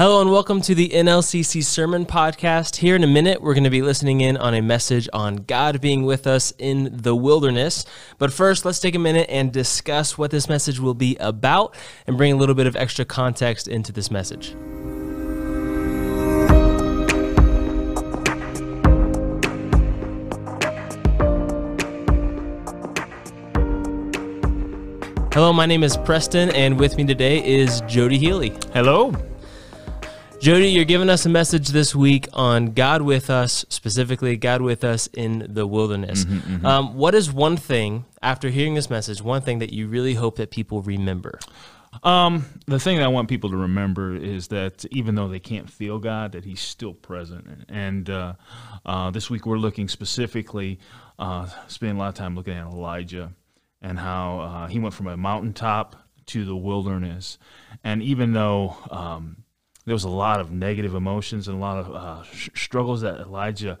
Hello and welcome to the NLCC Sermon Podcast. Here in a minute, we're going to be listening in on a message on God being with us in the wilderness. But first, let's take a minute and discuss what this message will be about and bring a little bit of extra context into this message. Hello, my name is Preston, and with me today is Jody Healy. Hello. Jody, you're giving us a message this week on God with us, specifically God with us in the wilderness. Mm-hmm, mm-hmm. Um, what is one thing, after hearing this message, one thing that you really hope that people remember? Um, the thing that I want people to remember is that even though they can't feel God, that He's still present. And uh, uh, this week we're looking specifically, uh, spending a lot of time looking at Elijah and how uh, he went from a mountaintop to the wilderness. And even though um, there was a lot of negative emotions and a lot of uh, sh- struggles that Elijah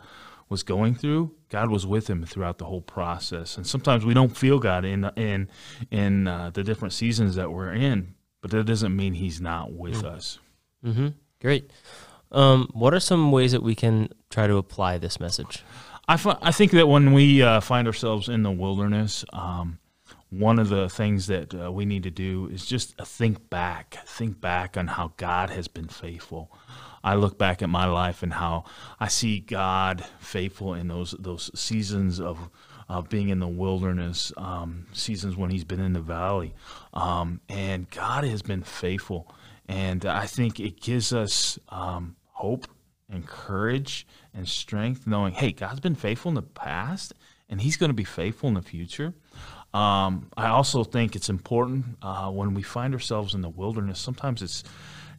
was going through, God was with him throughout the whole process. And sometimes we don't feel God in in in uh, the different seasons that we're in, but that doesn't mean He's not with mm. us. Mm-hmm. Great. Um, what are some ways that we can try to apply this message? I, f- I think that when we uh, find ourselves in the wilderness, um, one of the things that uh, we need to do is just think back, think back on how God has been faithful. I look back at my life and how I see God faithful in those those seasons of of being in the wilderness, um, seasons when He's been in the valley, um, and God has been faithful. And I think it gives us um, hope and courage and strength, knowing, hey, God's been faithful in the past, and He's going to be faithful in the future. Um, I also think it's important uh, when we find ourselves in the wilderness. Sometimes it's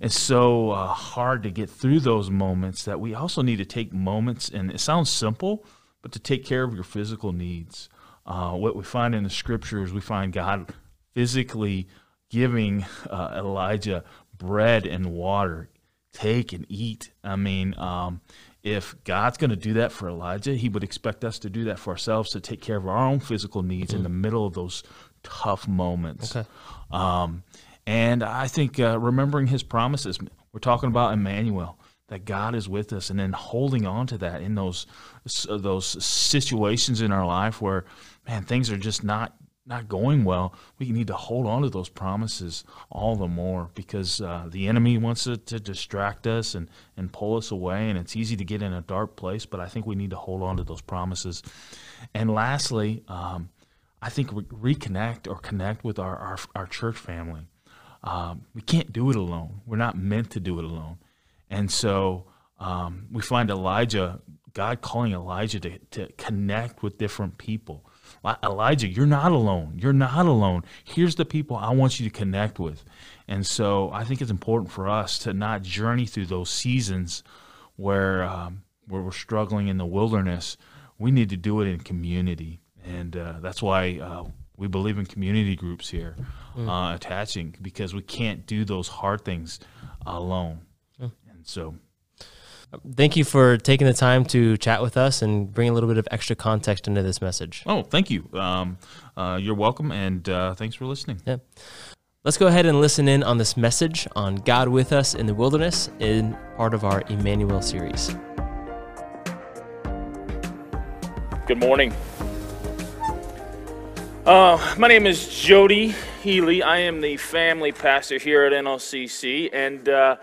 it's so uh, hard to get through those moments that we also need to take moments. And it sounds simple, but to take care of your physical needs. Uh, what we find in the scriptures, we find God physically giving uh, Elijah bread and water. Take and eat. I mean, um, if God's going to do that for Elijah, he would expect us to do that for ourselves to take care of our own physical needs mm. in the middle of those tough moments. Okay. Um, and I think uh, remembering his promises, we're talking about Immanuel, that God is with us, and then holding on to that in those those situations in our life where, man, things are just not not going well, we need to hold on to those promises all the more because uh, the enemy wants to, to, distract us and, and pull us away, and it's easy to get in a dark place, but I think we need to hold on to those promises. And lastly, um, I think re- reconnect or connect with our, our, our church family. Um, we can't do it alone. We're not meant to do it alone. And so um, we find Elijah, God calling Elijah to, to connect with different people Elijah, you're not alone. You're not alone. Here's the people I want you to connect with. And so I think it's important for us to not journey through those seasons where, um, where we're struggling in the wilderness. We need to do it in community. And uh, that's why uh, we believe in community groups here, mm. uh, attaching, because we can't do those hard things alone. Mm. And so Thank you for taking the time to chat with us and bring a little bit of extra context into this message. Oh, thank you. Um, uh, you're welcome, and uh, thanks for listening. Yeah. Let's go ahead and listen in on this message on God with us in the wilderness in part of our Immanuel series. Good morning. Uh, my name is Jody Healy. I am the family pastor here at NLCC, and uh,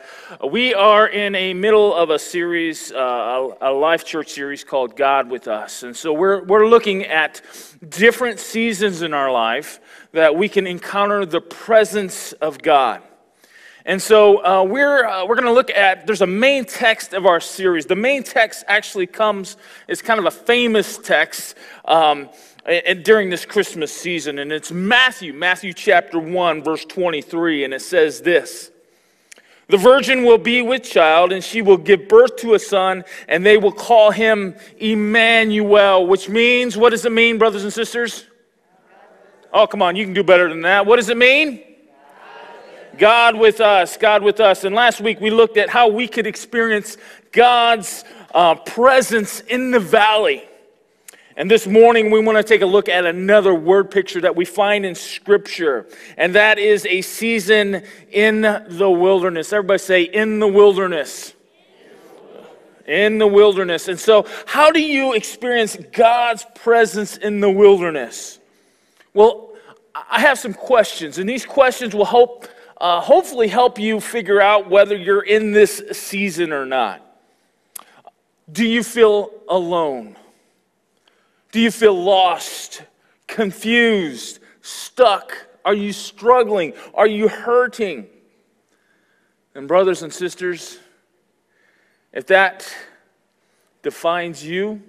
we are in a middle of a series, uh, a, life church series called God with Us. And so we're, we're looking at different seasons in our life that we can encounter the presence of God. And so uh, we're, uh, we're going to look at, there's a main text of our series. The main text actually comes, it's kind of a famous text. Um, and during this Christmas season. And it's Matthew, Matthew chapter 1, verse 23. And it says this The virgin will be with child, and she will give birth to a son, and they will call him Immanuel, which means, what does it mean, brothers and sisters? Oh, come on, you can do better than that. What does it mean? God with us, God with us. And last week we looked at how we could experience God's uh, presence in the valley. And this morning, we want to take a look at another word picture that we find in Scripture, and that is a season in the wilderness. Everybody say, in the wilderness. In the wilderness. And so, how do you experience God's presence in the wilderness? Well, I have some questions, and these questions will help, uh, hopefully help you figure out whether you're in this season or not. Do you feel alone? Do you feel lost, confused, stuck? Are you struggling? Are you hurting? And, brothers and sisters, if that defines you,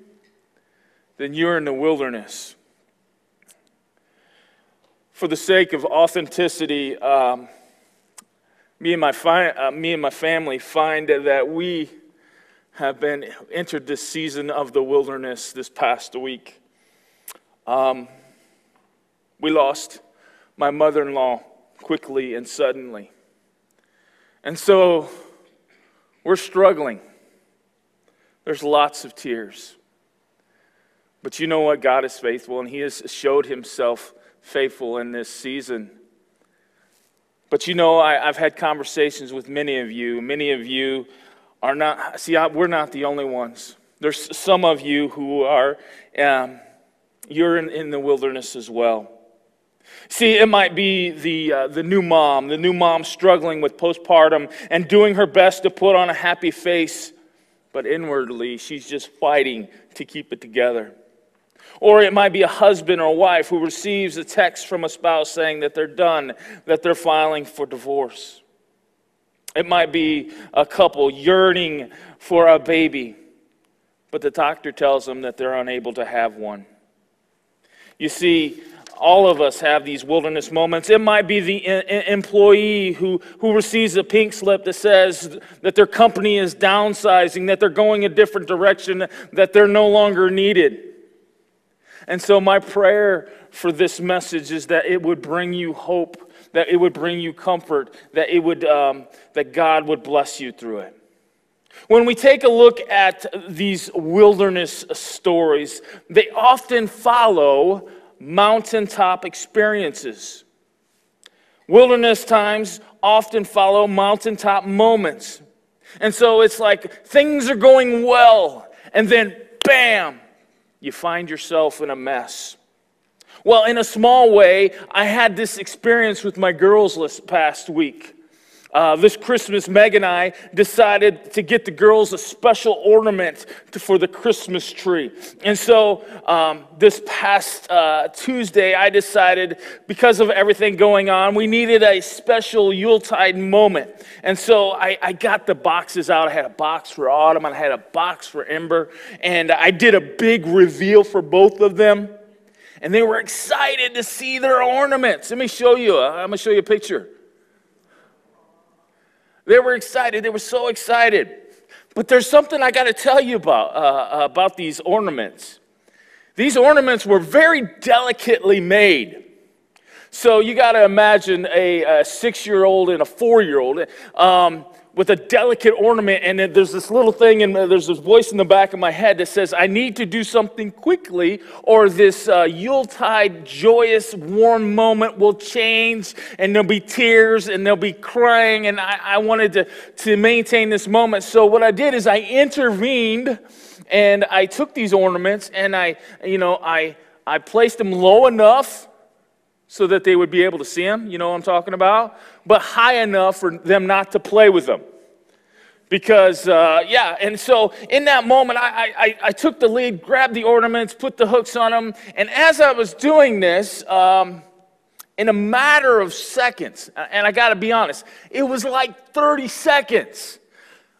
then you're in the wilderness. For the sake of authenticity, um, me, and my fi- uh, me and my family find that we have been entered this season of the wilderness this past week. Um, we lost my mother in law quickly and suddenly. And so we're struggling. There's lots of tears. But you know what? God is faithful, and He has showed Himself faithful in this season. But you know, I, have had conversations with many of you. Many of you are not, see, I, we're not the only ones. There's some of you who are, um, you're in, in, the wilderness as well. See, it might be the, uh, the new mom, the new mom struggling with postpartum and doing her best to put on a happy face, but inwardly she's just fighting to keep it together. Or it might be a husband or a wife who receives a text from a spouse saying that they're done, that they're filing for divorce. It might be a couple yearning for a baby, but the doctor tells them that they're unable to have one. You see, all of us have these wilderness moments. It might be the employee who, who receives a pink slip that says that their company is downsizing, that they're going a different direction, that they're no longer needed. And so, my prayer for this message is that it would bring you hope that it would bring you comfort, that, it would, um, that God would bless you through it. When we take a look at these wilderness stories, they often follow mountaintop experiences. Wilderness times often follow mountaintop moments. And so it's like things are going well, and then bam, you find yourself in a mess. Well, in a small way, I had this experience with my girls this past week. Uh, this Christmas, Meg and I decided to get the girls a special ornament to, for the Christmas tree. And so um, this past uh, Tuesday, I decided, because of everything going on, we needed a special Yuletide moment. And so I, I got the boxes out. I had a box for Autumn, I had a box for Ember. And I did a big reveal for both of them and they were excited to see their ornaments. Let me show you. Uh, I'm going to show you a picture. They were excited. They were so excited. But there's something I got to tell you about, uh, about these ornaments. These ornaments were very delicately made. So you got to imagine a, a six year old and a four year old. Um, with a delicate ornament, and there's this little thing, and there's this voice in the back of my head that says, I need to do something quickly, or this uh, Yuletide joyous, warm moment will change, and there'll be tears, and there'll be crying, and I, I wanted to, to maintain this moment. So, what I did is I intervened, and I took these ornaments, and I, you know, I, I placed them low enough so that they would be able to see them, you know what I'm talking about, but high enough for them not to play with them. Because, uh, yeah, and so in that moment, I, I, I, took the lead, grabbed the ornaments, put the hooks on them, and as I was doing this, um, in a matter of seconds, and I gotta be honest, it was like 30 seconds.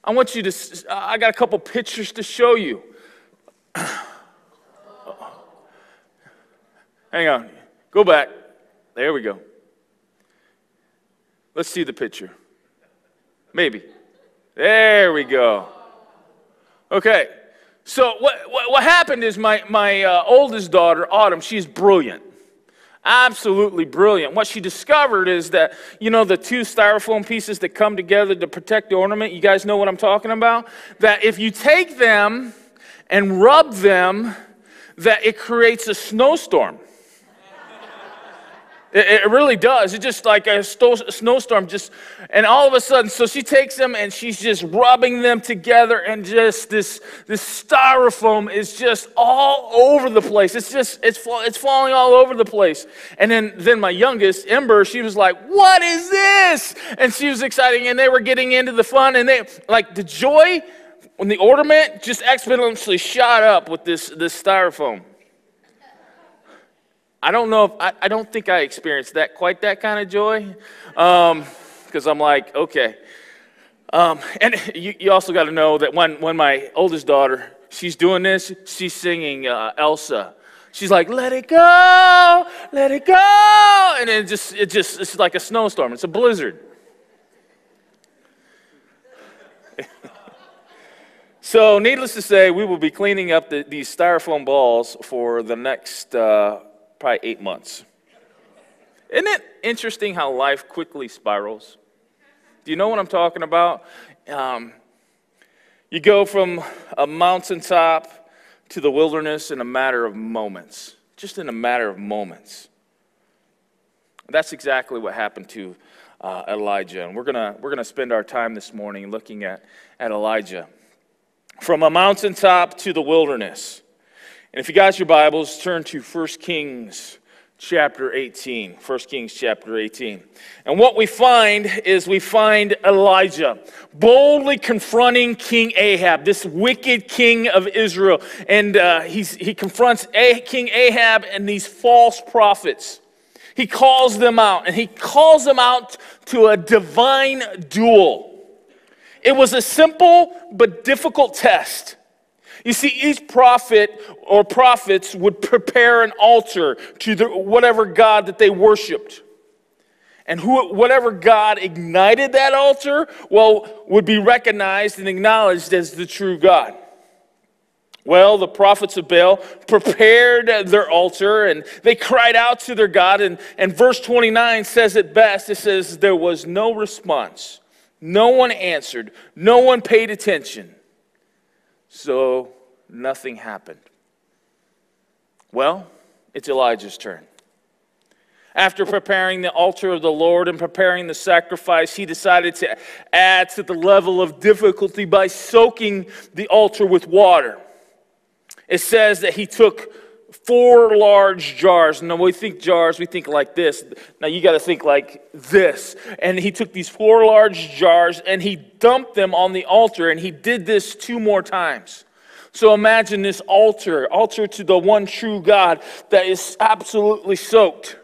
I want you to, I got a couple pictures to show you. Hang on, go back. There we go. Let's see the picture. Maybe. There we go. Okay. So what, what, what happened is my, my uh, oldest daughter, Autumn, she's brilliant. Absolutely brilliant. What she discovered is that, you know, the two styrofoam pieces that come together to protect the ornament, you guys know what I'm talking about? That if you take them and rub them that it creates a snowstorm. It, it really does. It's just like a, sto- snowstorm, just and all of a sudden, so she takes them and she's just rubbing them together, and just this this styrofoam is just all over the place. It's just it's it's falling all over the place. And then then my youngest Ember, she was like, "What is this?" And she was excited, and they were getting into the fun, and they like the joy when the ornament just exponentially shot up with this this styrofoam. I don't know if, I, I don't think I experienced that, quite that kind of joy. Because um, I'm like, okay. Um, and you, you also got to know that when, when my oldest daughter, she's doing this, she's singing uh, Elsa. She's like, let it go, let it go. And it just, it just, it's like a snowstorm. It's a blizzard. so, needless to say, we will be cleaning up the, these styrofoam balls for the next uh, probably eight months. Isn't it interesting how life quickly spirals? Do you know what I'm talking about? Um, you go from a mountaintop to the wilderness in a matter of moments, just in a matter of moments. That's exactly what happened to uh, Elijah. And we're going we're gonna spend our time this morning looking at, at Elijah. From a mountaintop to the wilderness. And if you got your Bibles, turn to 1 Kings chapter 18. 1 Kings chapter 18. And what we find is we find Elijah boldly confronting King Ahab, this wicked king of Israel. And uh, he confronts a- King Ahab and these false prophets. He calls them out, and he calls them out to a divine duel. It was a simple but difficult test. You see, each prophet or prophets would prepare an altar to the, whatever God that they worshiped. And who, whatever God ignited that altar, well, would be recognized and acknowledged as the true God. Well, the prophets of Baal prepared their altar and they cried out to their God. And, and verse 29 says it best it says, There was no response, no one answered, no one paid attention. So nothing happened. Well, it's Elijah's turn. After preparing the altar of the Lord and preparing the sacrifice, he decided to add to the level of difficulty by soaking the altar with water. It says that he took four large jars. Now, when we think jars, we think like this. Now, you got to think like this. And he took these four large jars and he dumped them on the altar, and he did this two more times. So imagine this altar, altar to the one true God that is absolutely soaked.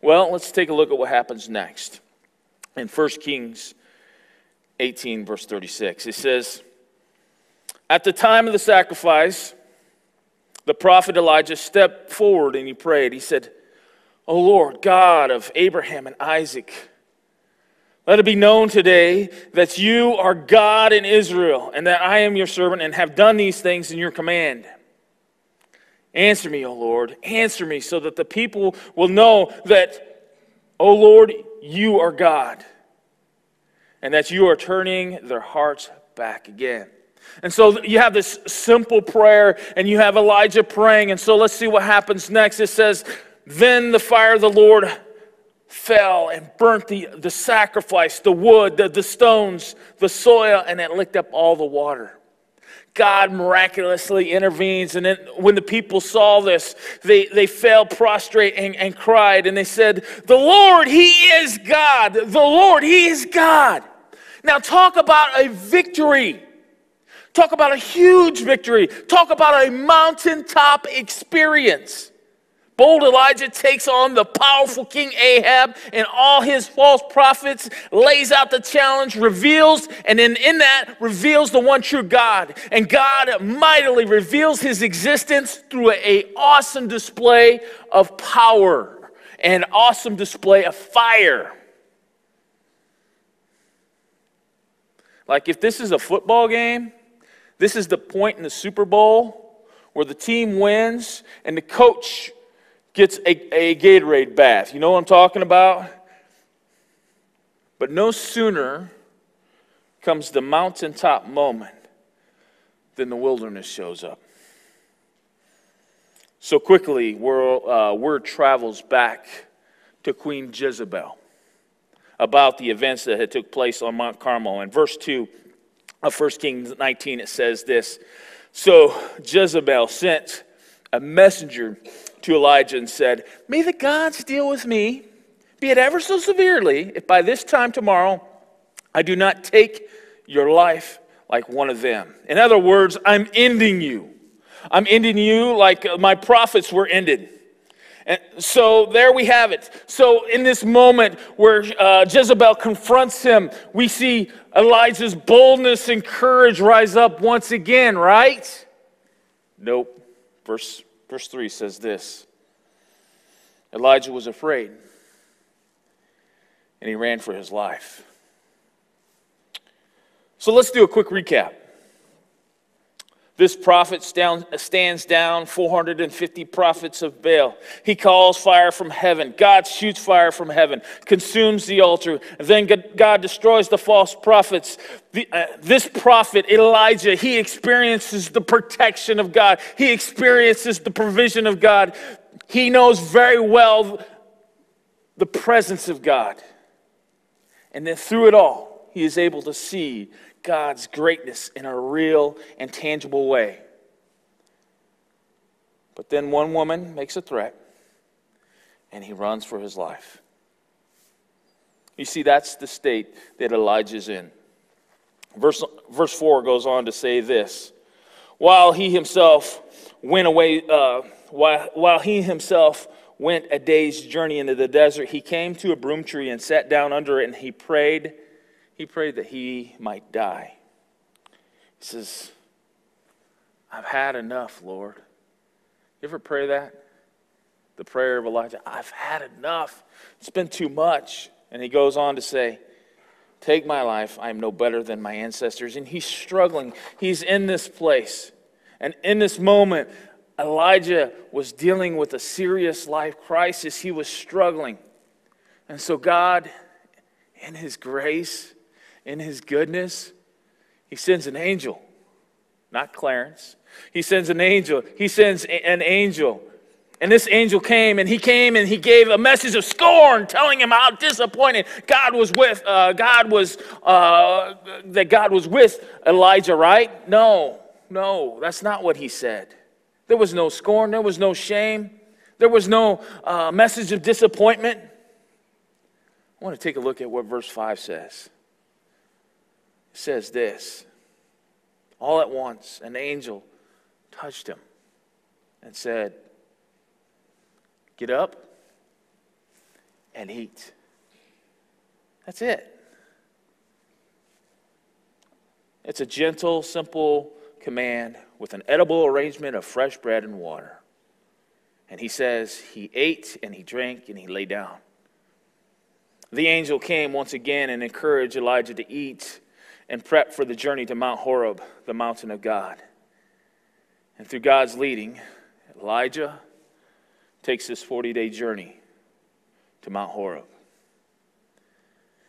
Well, let's take a look at what happens next. In 1 Kings 18, verse 36, it says, At the time of the sacrifice, the prophet Elijah stepped forward and he prayed. He said, O Lord, God of Abraham and Isaac, let it be known today that you are God in Israel and that I am your servant and have done these things in your command. Answer me, O Lord, answer me so that the people will know that, O Lord, you are God and that you are turning their hearts back again. And so you have this simple prayer, and you have Elijah praying. And so let's see what happens next. It says, Then the fire of the Lord fell and burnt the, the sacrifice, the wood, the, the stones, the soil, and it licked up all the water. God miraculously intervenes. And then when the people saw this, they, they fell prostrate and, and cried. And they said, The Lord, He is God. The Lord, He is God. Now, talk about a victory. Talk about a huge victory. Talk about a mountaintop experience. Bold Elijah takes on the powerful King Ahab and all his false prophets, lays out the challenge, reveals, and then in that reveals the one true God. And God mightily reveals his existence through an awesome display of power and awesome display of fire. Like if this is a football game, this is the point in the Super Bowl where the team wins and the coach gets a, a Gatorade bath. You know what I'm talking about? But no sooner comes the mountaintop moment than the wilderness shows up. So quickly, word, uh, word travels back to Queen Jezebel about the events that had took place on Mount Carmel. In verse 2 of 1 Kings 19, it says this So Jezebel sent a messenger to Elijah and said, May the gods deal with me, be it ever so severely, if by this time tomorrow I do not take your life like one of them. In other words, I'm ending you. I'm ending you like my prophets were ended. And so there we have it. So in this moment where uh, Jezebel confronts him, we see Elijah's boldness and courage rise up once again, right? Nope. Verse, verse 3 says this Elijah was afraid, and he ran for his life. So let's do a quick recap. This prophet stands down 450 prophets of Baal. He calls fire from heaven. God shoots fire from heaven, consumes the altar. Then God destroys the false prophets. Uh, this prophet, Elijah, he experiences the protection of God, he experiences the provision of God. He knows very well the presence of God. And then through it all, he is able to see God's greatness in a real and tangible way. But then one woman makes a threat, and he runs for his life. You see, that's the state that Elijah's in. Verse, verse 4 goes on to say this While he himself went away, uh, while, while he himself went a day's journey into the desert, he came to a broom tree and sat down under it, and he prayed he prayed that he might die. He says, I've had enough, Lord. You ever pray that? The prayer of Elijah, I've had enough. It's been too much. And he goes on to say, Take my life. I am no better than my ancestors. And he's struggling. He's in this place. And in this moment, Elijah was dealing with a serious life crisis. He was struggling. And so, God, in His grace, in his goodness, he sends an angel, not Clarence. He sends an angel. He sends an angel. And this angel came and he came and he gave a message of scorn, telling him how disappointed God was with, uh, God was, uh, that God was with Elijah, right? No, no, that's not what he said. There was no scorn, there was no shame, there was no uh, message of disappointment. I want to take a look at what verse 5 says says this All at once, an angel touched him and said, Get up and eat. That's it. It's a gentle, simple command with an edible arrangement of fresh bread and water. And he says he ate and he drank and he lay down. The angel came once again and encouraged Elijah to eat and prep for the journey to Mount Horeb, the mountain of God. And through God's leading, Elijah takes this 40 day journey to Mount Horeb.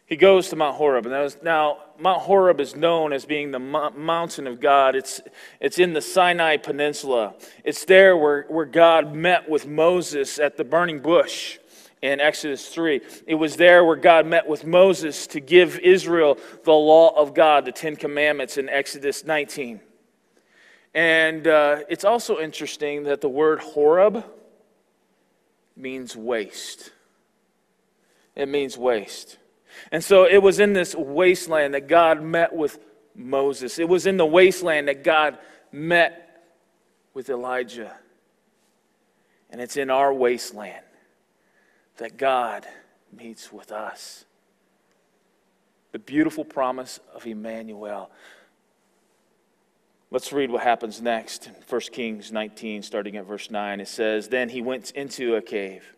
He goes to Mount Horeb, and was, now Mount Horeb is known as being the mountain of God. It's, it's in the Sinai Peninsula. It's there where, where God met with Moses at the burning bush in Exodus 3. It was there where God met with Moses to give Israel the law of God, the Ten Commandments in Exodus 19. And uh, it's also interesting that the word Horeb means waste. It means waste. And so it was in this wasteland that God met with Moses. It was in the wasteland that God met with Elijah. And it's in our wasteland that God meets with us. The beautiful promise of Immanuel. Let's read what happens next in 1 Kings 19, starting at verse 9. It says, Then he went into a cave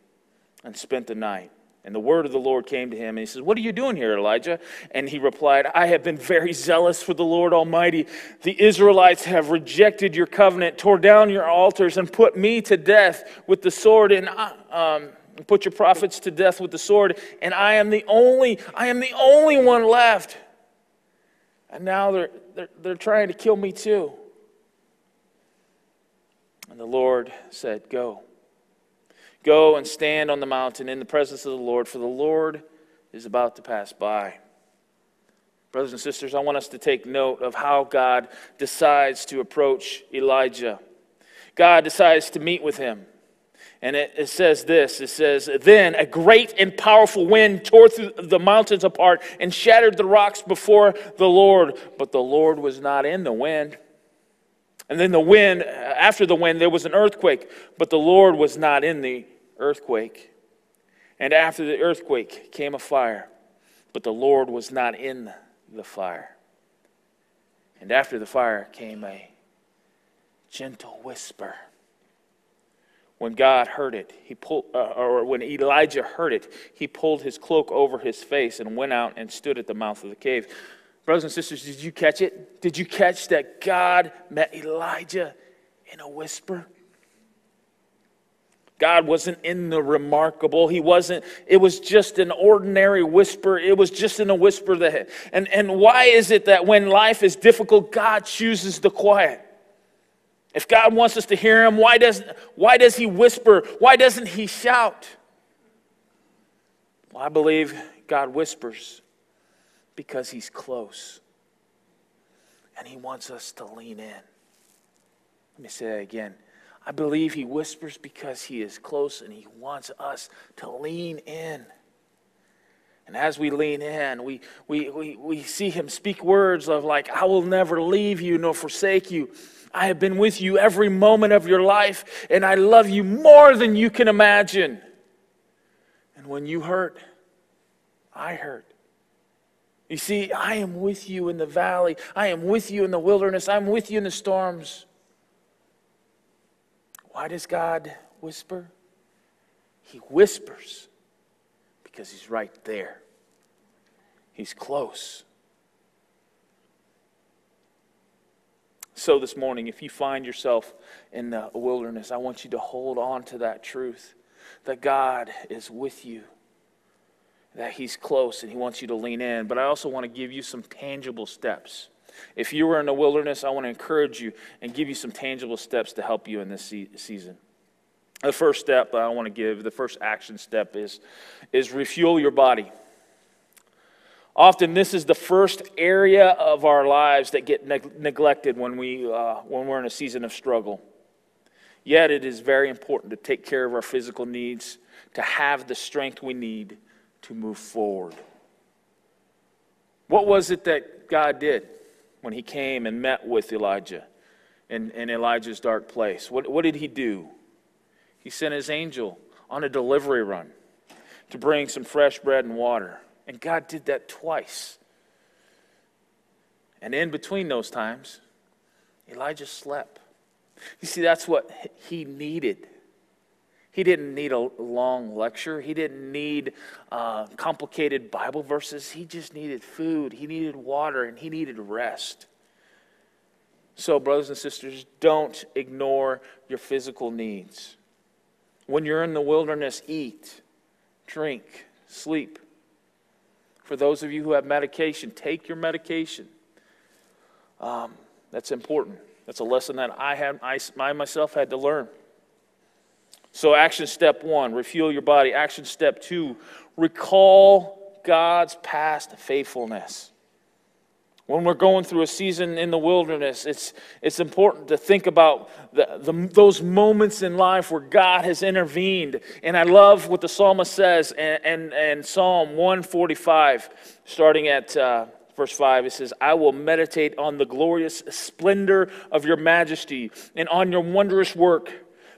and spent the night. And the word of the Lord came to him, and he says, What are you doing here, Elijah? And he replied, I have been very zealous for the Lord Almighty. The Israelites have rejected your covenant, tore down your altars, and put me to death with the sword. And um, and put your prophets to death with the sword, and I am the only, I am the only one left. And now they're, they're, they're trying to kill me too. And the Lord said, Go. Go and stand on the mountain in the presence of the Lord, for the Lord is about to pass by. Brothers and sisters, I want us to take note of how God decides to approach Elijah. God decides to meet with him. And it, it, says this it says, Then a great and powerful wind tore through the mountains apart and shattered the rocks before the Lord. But the Lord was not in the wind. And then the wind, after the wind, there was an earthquake, but the Lord was not in the earthquake. And after the earthquake came a fire, but the Lord was not in the fire. And after the fire came a gentle whisper. When God heard it, he pulled, uh, or when Elijah heard it, he pulled his cloak over his face and went out and stood at the mouth of the cave. Brothers and sisters, did you catch it? Did you catch that God met Elijah in a whisper? God wasn't in the remarkable. He wasn't, it was just an ordinary whisper. It was just in a whisper that, and, and why is it that when life is difficult, God chooses the quiet? If God wants us to hear him, why does, why does he whisper? Why doesn't he shout? Well, I believe God whispers because he's close. And he wants us to lean in. Let me say that again. I believe he whispers because he is close and he wants us to lean in. And as we lean in, we, we, we, we see him speak words of like, I will never leave you nor forsake you. I have been with you every moment of your life, and I love you more than you can imagine. And when you hurt, I hurt. You see, I am with you in the valley. I am with you in the wilderness. I'm with you in the storms. Why does God whisper? He whispers because He's right there, He's close. So, this morning, if you find yourself in the wilderness, I want you to hold on to that truth that God is with you that He's close and He wants you to lean in. But I also want to give you some tangible steps. If you were in the wilderness, I want to encourage you and give you some tangible steps to help you in this season. The first step I want to give, the first action step is, is refuel your body. Often, this is the first area of our lives that get neg- neglected when, we, uh, when we're in a season of struggle. Yet, it is very important to take care of our physical needs, to have the strength we need to move forward. What was it that God did when he came and met with Elijah in, in Elijah's dark place? What, what did he do? He sent his angel on a delivery run to bring some fresh bread and water. And God did that twice. And in between those times, Elijah slept. You see, that's what he needed. He didn't need a long lecture. He didn't need uh, complicated Bible verses. He just needed food. He needed water and he needed rest. So, brothers and sisters, don't ignore your physical needs. When you're in the wilderness, eat, drink, sleep. For those of you who have medication, take your medication. Um, that's important. That's a lesson that I, have, I, I myself had to learn. So, action step one, refuel your body. Action step two, recall God's past faithfulness. When we're going through a season in the wilderness, it's, it's important to think about the, the, those moments in life where God has intervened. And I love what the psalmist says in, in, in Psalm 145, starting at uh, verse 5. It says, I will meditate on the glorious splendor of your majesty and on your wondrous work.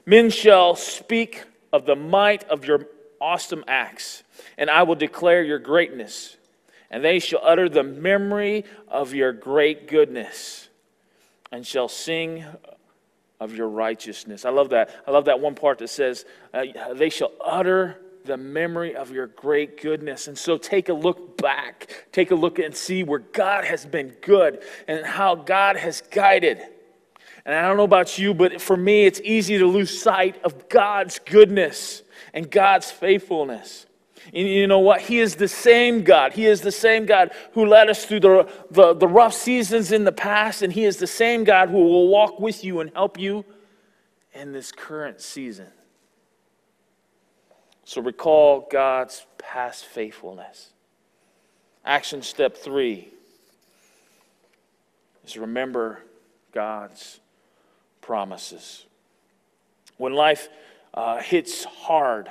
Men shall speak of the might of your awesome acts, and I will declare your greatness. And they shall utter the memory of your great goodness, and shall sing of your righteousness. I love that. I love that one part that says, uh, They shall utter the memory of your great goodness. And so take a look back. Take a look and see where God has been good and how God has guided. And I don't know about you, but for me, it's easy to lose sight of God's goodness and God's faithfulness. And you know what? He is the same God. He is the same God who led us through the, the, the, rough seasons in the past, and He is the same God who will walk with you and help you in this current season. So recall God's past faithfulness. Action step three is remember God's promises. When life uh, hits hard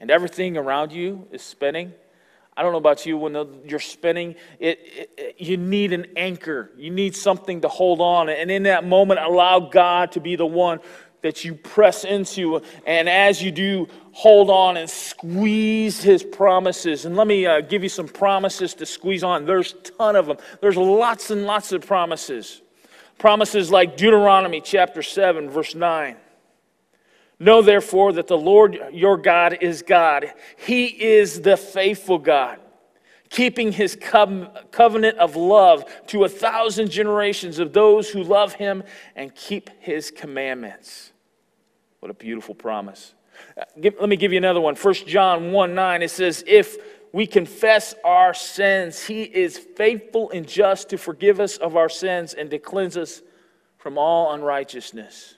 and everything around you is spinning, I don't know about you, when you're spinning, it, it, it, you need an anchor. You need something to hold on. And in that moment, allow God to be the one that you press into. And as you do, hold on and squeeze his promises. And let me uh, give you some promises to squeeze on. There's a ton of them, there's lots and lots of promises. Promises like Deuteronomy chapter 7, verse 9. Know therefore that the Lord your God is God. He is the faithful God, keeping his covenant of love to a thousand generations of those who love him and keep his commandments. What a beautiful promise. Uh, let me give you another one. 1 John 1 9, it says, If we confess our sins, he is faithful and just to forgive us of our sins and to cleanse us from all unrighteousness.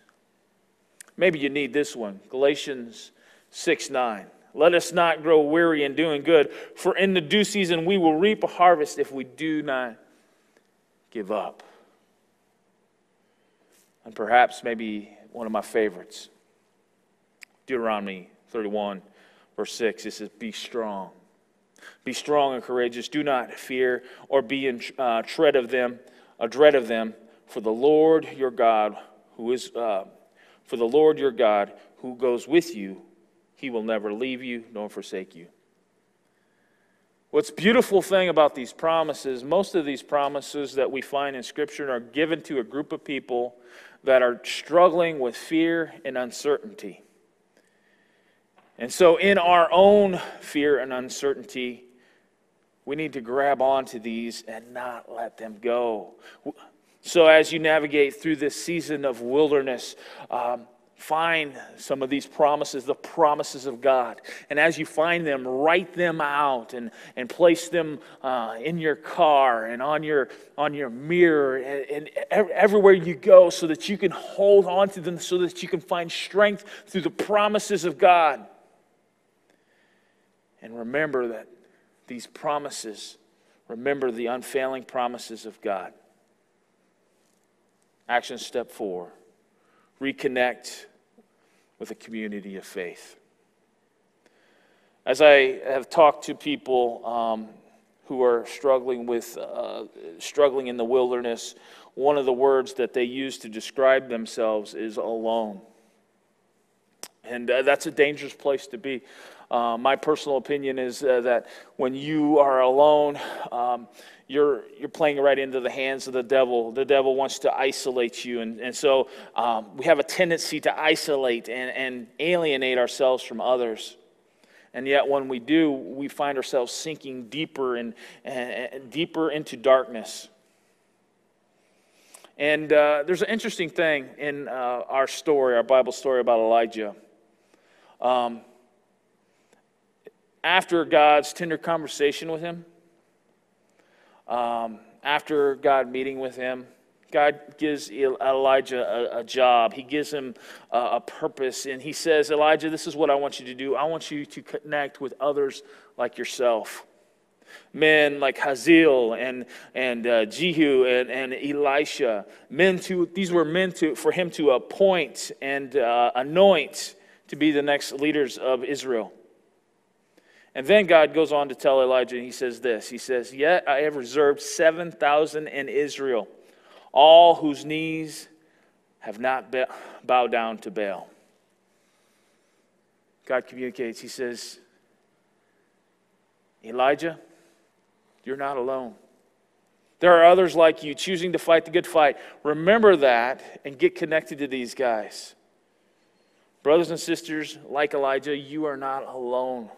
Maybe you need this one Galatians 6 9. Let us not grow weary in doing good, for in the due season we will reap a harvest if we do not give up. And perhaps, maybe one of my favorites Deuteronomy 31, verse 6. It says, Be strong. Be strong and courageous. Do not fear or be in uh, dread of them, a dread of them, for the Lord your God, who is uh, for the Lord your God, who goes with you, he will never leave you nor forsake you. What's beautiful thing about these promises, most of these promises that we find in Scripture are given to a group of people that are struggling with fear and uncertainty. And so, in our own fear and uncertainty, we need to grab onto these and not let them go. So, as you navigate through this season of wilderness, um, find some of these promises, the promises of God. And as you find them, write them out and, and place them uh, in your car and on your, on your mirror and, and everywhere you go so that you can hold on to them, so that you can find strength through the promises of God. And remember that these promises, remember the unfailing promises of God. Action step four reconnect with a community of faith. As I have talked to people um, who are struggling with uh, struggling in the wilderness, one of the words that they use to describe themselves is alone. And uh, that's a dangerous place to be. Uh, my personal opinion is uh, that when you are alone, um, you're, you're playing right into the hands of the devil. The devil wants to isolate you. And, and so um, we have a tendency to isolate and, and alienate ourselves from others. And yet, when we do, we find ourselves sinking deeper and, and deeper into darkness. And uh, there's an interesting thing in uh, our story, our Bible story about Elijah. Um, after God's tender conversation with him, um, after God meeting with him, God gives Elijah a, a job. He gives him a, a, purpose. And he says, Elijah, this is what I want you to do. I want you to connect with others like yourself. Men like Hazael and, and uh, Jehu and, and Elisha. Men to, these were men to, for him to appoint and uh, anoint to be the next leaders of Israel. And then God goes on to tell Elijah, and he says this He says, Yet I have reserved 7,000 in Israel, all whose knees have not bowed down to Baal. God communicates, He says, Elijah, you're not alone. There are others like you choosing to fight the good fight. Remember that and get connected to these guys. Brothers and sisters, like Elijah, you are not alone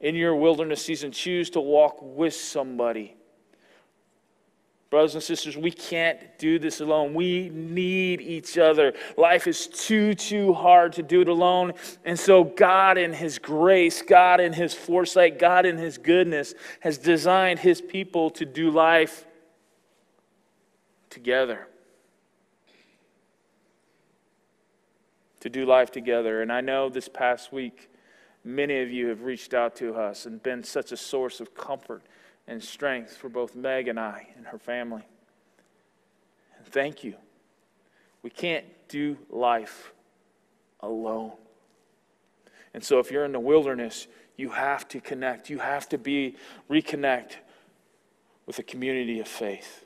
in your wilderness season, choose to walk with somebody. Brothers and sisters, we can't do this alone. We need each other. Life is too, too hard to do it alone. And so, God, in His grace, God, in His foresight, God, in His goodness, has designed His people to do life together. to do life together. And I know this past week, many of you have reached out to us and been such a source of comfort and strength for both Meg and I and her family. And thank you. We can't do life alone. And so if you're in the wilderness, you have to connect. You have to be reconnect with a community of faith.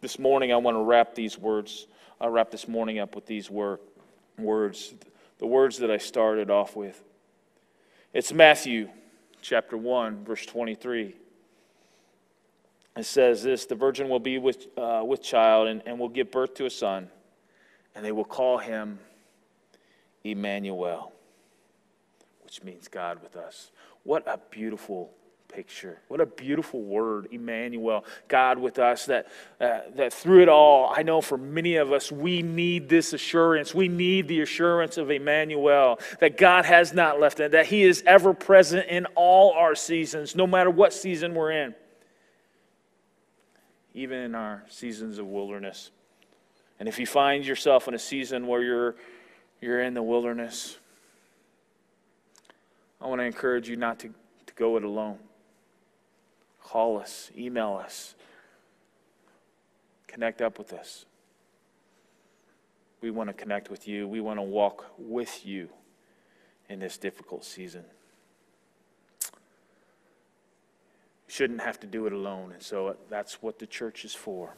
This morning I want to wrap these words I'll wrap this morning up with these wor- words, the words that I started off with. It's Matthew chapter 1, verse 23. It says this The virgin will be with, uh, with child and, and will give birth to a son, and they will call him Immanuel, which means God with us. What a beautiful picture. What a beautiful word, Immanuel, God with us, that, uh, that through it all, I know for many of us, we need this assurance. We need the assurance of Immanuel, that God has not left us, that He is ever present in all our seasons, no matter what season we're in, even in our seasons of wilderness. And if you find yourself in a season where you're, you're in the wilderness, I want to encourage you not to, to go it alone. Call us, email us, connect up with us. We want to connect with you. We want to walk with you in this difficult season. You shouldn't have to do it alone, and so that's what the church is for.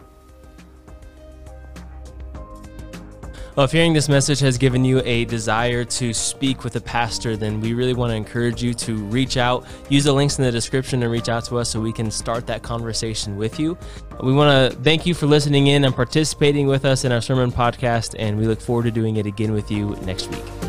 Well, if hearing this message has given you a desire to speak with a pastor, then we really want to encourage you to reach out. Use the links in the description and reach out to us so we can start that conversation with you. We want to thank you for listening in and participating with us in our sermon podcast, and we look forward to doing it again with you next week.